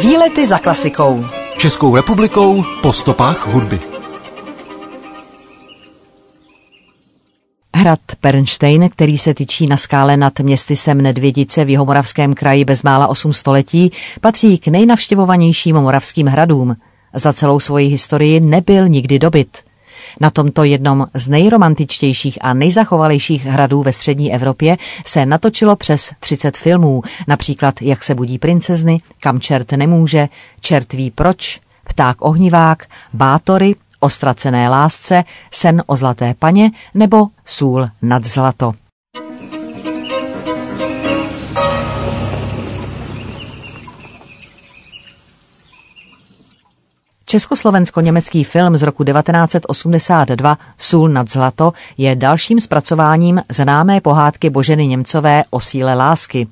Výlety za klasikou. Českou republikou po stopách hudby. Hrad Pernstein, který se tyčí na skále nad městysem Nedvědice v Jihomoravském kraji bezmála 8 století, patří k nejnavštěvovanějším moravským hradům. Za celou svoji historii nebyl nikdy dobyt. Na tomto jednom z nejromantičtějších a nejzachovalejších hradů ve střední Evropě se natočilo přes 30 filmů, například Jak se budí princezny, Kam čert nemůže, Čert ví proč, Pták ohnivák, Bátory, O ztracené lásce, Sen o zlaté paně nebo Sůl nad zlato. Československo-německý film z roku 1982 Sůl nad zlato je dalším zpracováním známé pohádky Boženy Němcové o síle lásky.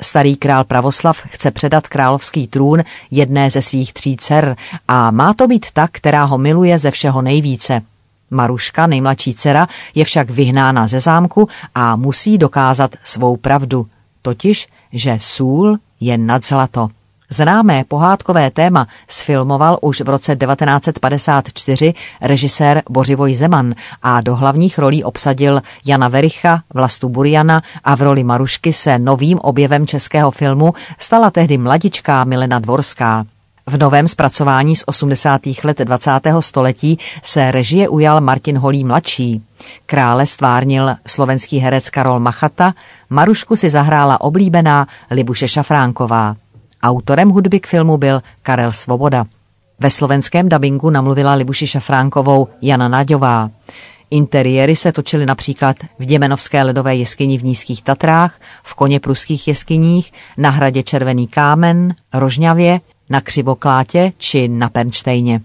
Starý král Pravoslav chce předat královský trůn jedné ze svých tří dcer a má to být ta, která ho miluje ze všeho nejvíce. Maruška, nejmladší dcera, je však vyhnána ze zámku a musí dokázat svou pravdu, totiž, že sůl je nad zlato. Známé pohádkové téma sfilmoval už v roce 1954 režisér Bořivoj Zeman a do hlavních rolí obsadil Jana Vericha, Vlastu Buriana a v roli Marušky se novým objevem českého filmu stala tehdy mladičká Milena Dvorská. V novém zpracování z 80. let 20. století se režie ujal Martin Holý mladší. Krále stvárnil slovenský herec Karol Machata, Marušku si zahrála oblíbená Libuše Šafránková. Autorem hudby k filmu byl Karel Svoboda. Ve slovenském dabingu namluvila Libuši Šafránkovou Jana Naďová. Interiéry se točily například v Děmenovské ledové jeskyni v Nízkých Tatrách, v koně pruských jeskyních, na hradě Červený kámen, Rožňavě, na Křivoklátě či na Pernštejně.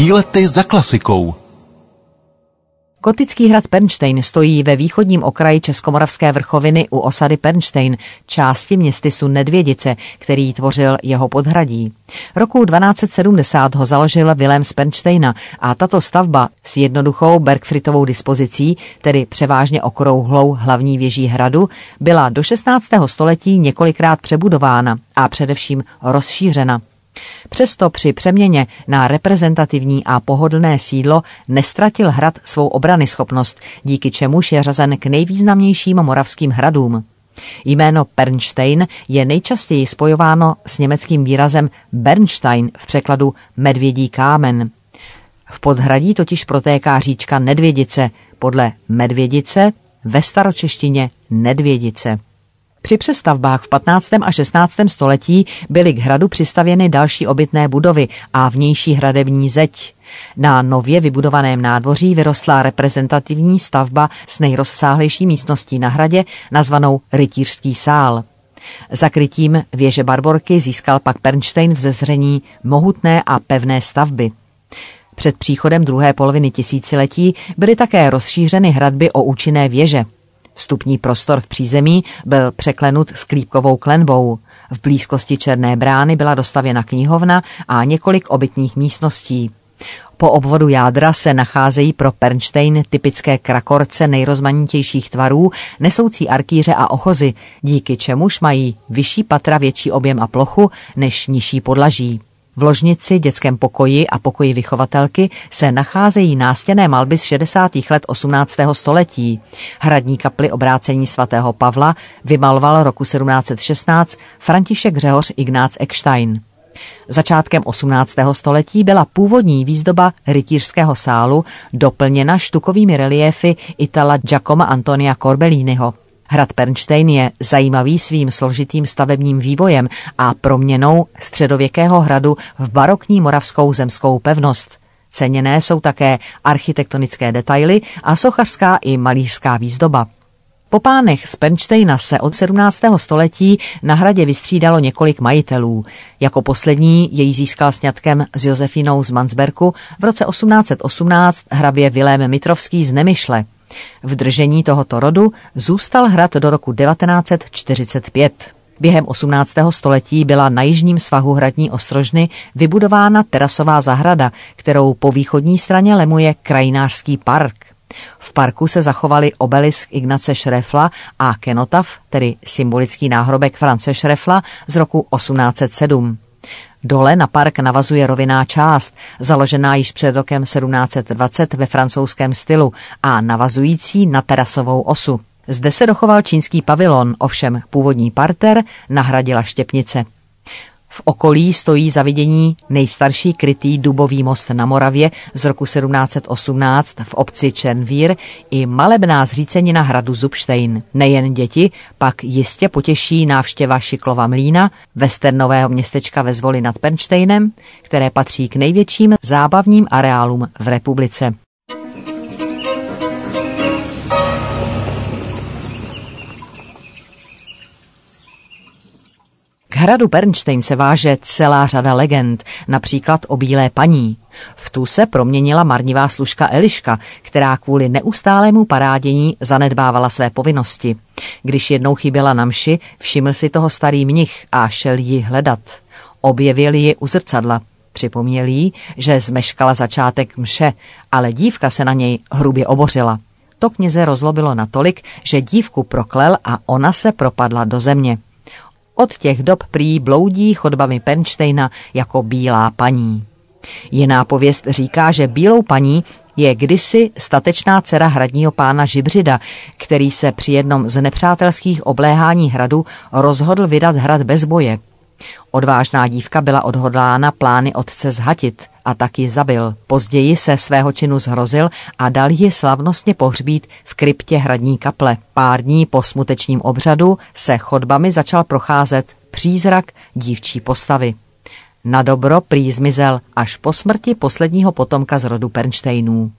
Výlety za klasikou. Gotický hrad Pernstein stojí ve východním okraji Českomoravské vrchoviny u osady Pernstein, části městysu Nedvědice, který tvořil jeho podhradí. Roku 1270 ho založil Vilém z Pernsteina a tato stavba s jednoduchou Bergfritovou dispozicí, tedy převážně okrouhlou hlavní věží hradu, byla do 16. století několikrát přebudována a především rozšířena. Přesto při přeměně na reprezentativní a pohodlné sídlo nestratil hrad svou obrany schopnost, díky čemuž je řazen k nejvýznamnějším moravským hradům. Jméno Pernstein je nejčastěji spojováno s německým výrazem Bernstein v překladu medvědí kámen. V podhradí totiž protéká říčka Nedvědice, podle Medvědice ve staročeštině Nedvědice. Při přestavbách v 15. a 16. století byly k hradu přistavěny další obytné budovy a vnější hradební zeď. Na nově vybudovaném nádvoří vyrostla reprezentativní stavba s nejrozsáhlejší místností na hradě, nazvanou Rytířský sál. Zakrytím věže Barborky získal pak Pernstein v zezření mohutné a pevné stavby. Před příchodem druhé poloviny tisíciletí byly také rozšířeny hradby o účinné věže. Vstupní prostor v přízemí byl překlenut sklípkovou klenbou. V blízkosti Černé brány byla dostavěna knihovna a několik obytných místností. Po obvodu jádra se nacházejí pro Pernstein typické krakorce nejrozmanitějších tvarů, nesoucí arkýře a ochozy, díky čemuž mají vyšší patra větší objem a plochu než nižší podlaží. V ložnici, dětském pokoji a pokoji vychovatelky se nacházejí nástěné malby z 60. let 18. století. Hradní kapli obrácení svatého Pavla vymaloval roku 1716 František Řehoř Ignác Eckstein. Začátkem 18. století byla původní výzdoba rytířského sálu doplněna štukovými reliéfy Itala Giacomo Antonia Corbelliniho. Hrad Pernstein je zajímavý svým složitým stavebním vývojem a proměnou středověkého hradu v barokní moravskou zemskou pevnost. Ceněné jsou také architektonické detaily a sochařská i malířská výzdoba. Po pánech z Pernštejna se od 17. století na hradě vystřídalo několik majitelů. Jako poslední jej získal sňatkem s Josefinou z Mansberku v roce 1818 hrabě Vilém Mitrovský z Nemyšle. V držení tohoto rodu zůstal hrad do roku 1945. Během 18. století byla na jižním svahu hradní ostrožny vybudována terasová zahrada, kterou po východní straně lemuje krajinářský park. V parku se zachovali obelisk Ignace Šrefla a kenotaf, tedy symbolický náhrobek France Šrefla z roku 1807. Dole na park navazuje rovinná část, založená již před rokem 1720 ve francouzském stylu a navazující na terasovou osu. Zde se dochoval čínský pavilon, ovšem původní parter nahradila štěpnice. V okolí stojí zavidění nejstarší krytý dubový most na Moravě z roku 1718 v obci Černvír i malebná zřícenina hradu Zubštejn. Nejen děti pak jistě potěší návštěva Šiklova mlína, westernového městečka ve Zvoli nad Pernštejnem, které patří k největším zábavním areálům v republice. Hradu Bernstein se váže celá řada legend, například o bílé paní. V tu se proměnila marnivá služka Eliška, která kvůli neustálému parádění zanedbávala své povinnosti. Když jednou chyběla na mši, všiml si toho starý mnich a šel ji hledat. Objevil ji u zrcadla. Připomněl jí, že zmeškala začátek mše, ale dívka se na něj hrubě obořila. To kněze rozlobilo natolik, že dívku proklel a ona se propadla do země. Od těch dob prý bloudí chodbami Pernštejna jako bílá paní. Jiná pověst říká, že bílou paní je kdysi statečná dcera hradního pána Žibřida, který se při jednom z nepřátelských obléhání hradu rozhodl vydat hrad bez boje. Odvážná dívka byla odhodlána plány otce zhatit a taky zabil. Později se svého činu zhrozil a dal ji slavnostně pohřbít v kryptě hradní kaple. Pár dní po smutečním obřadu se chodbami začal procházet přízrak dívčí postavy. Na dobro prý zmizel až po smrti posledního potomka z rodu Pernštejnů.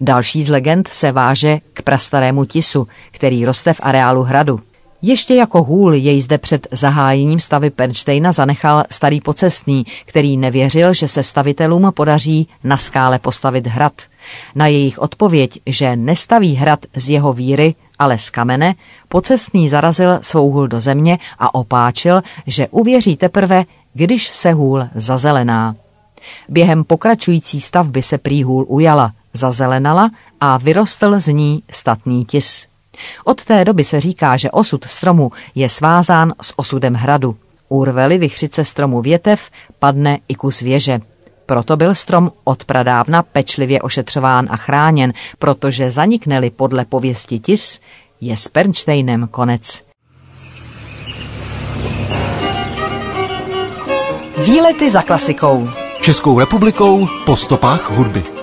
Další z legend se váže k prastarému tisu, který roste v areálu hradu. Ještě jako hůl jej zde před zahájením stavy Pernštejna zanechal starý pocestný, který nevěřil, že se stavitelům podaří na skále postavit hrad. Na jejich odpověď, že nestaví hrad z jeho víry, ale z kamene, pocestný zarazil svou hůl do země a opáčil, že uvěří teprve, když se hůl zazelená. Během pokračující stavby se prý hůl ujala, zazelenala a vyrostl z ní statný tis. Od té doby se říká, že osud stromu je svázán s osudem hradu. Urveli vychřice stromu větev, padne i kus věže. Proto byl strom od pradávna pečlivě ošetřován a chráněn, protože zanikneli podle pověsti tis, je s Pernštejnem konec. Výlety za klasikou. Českou republikou po stopách hudby.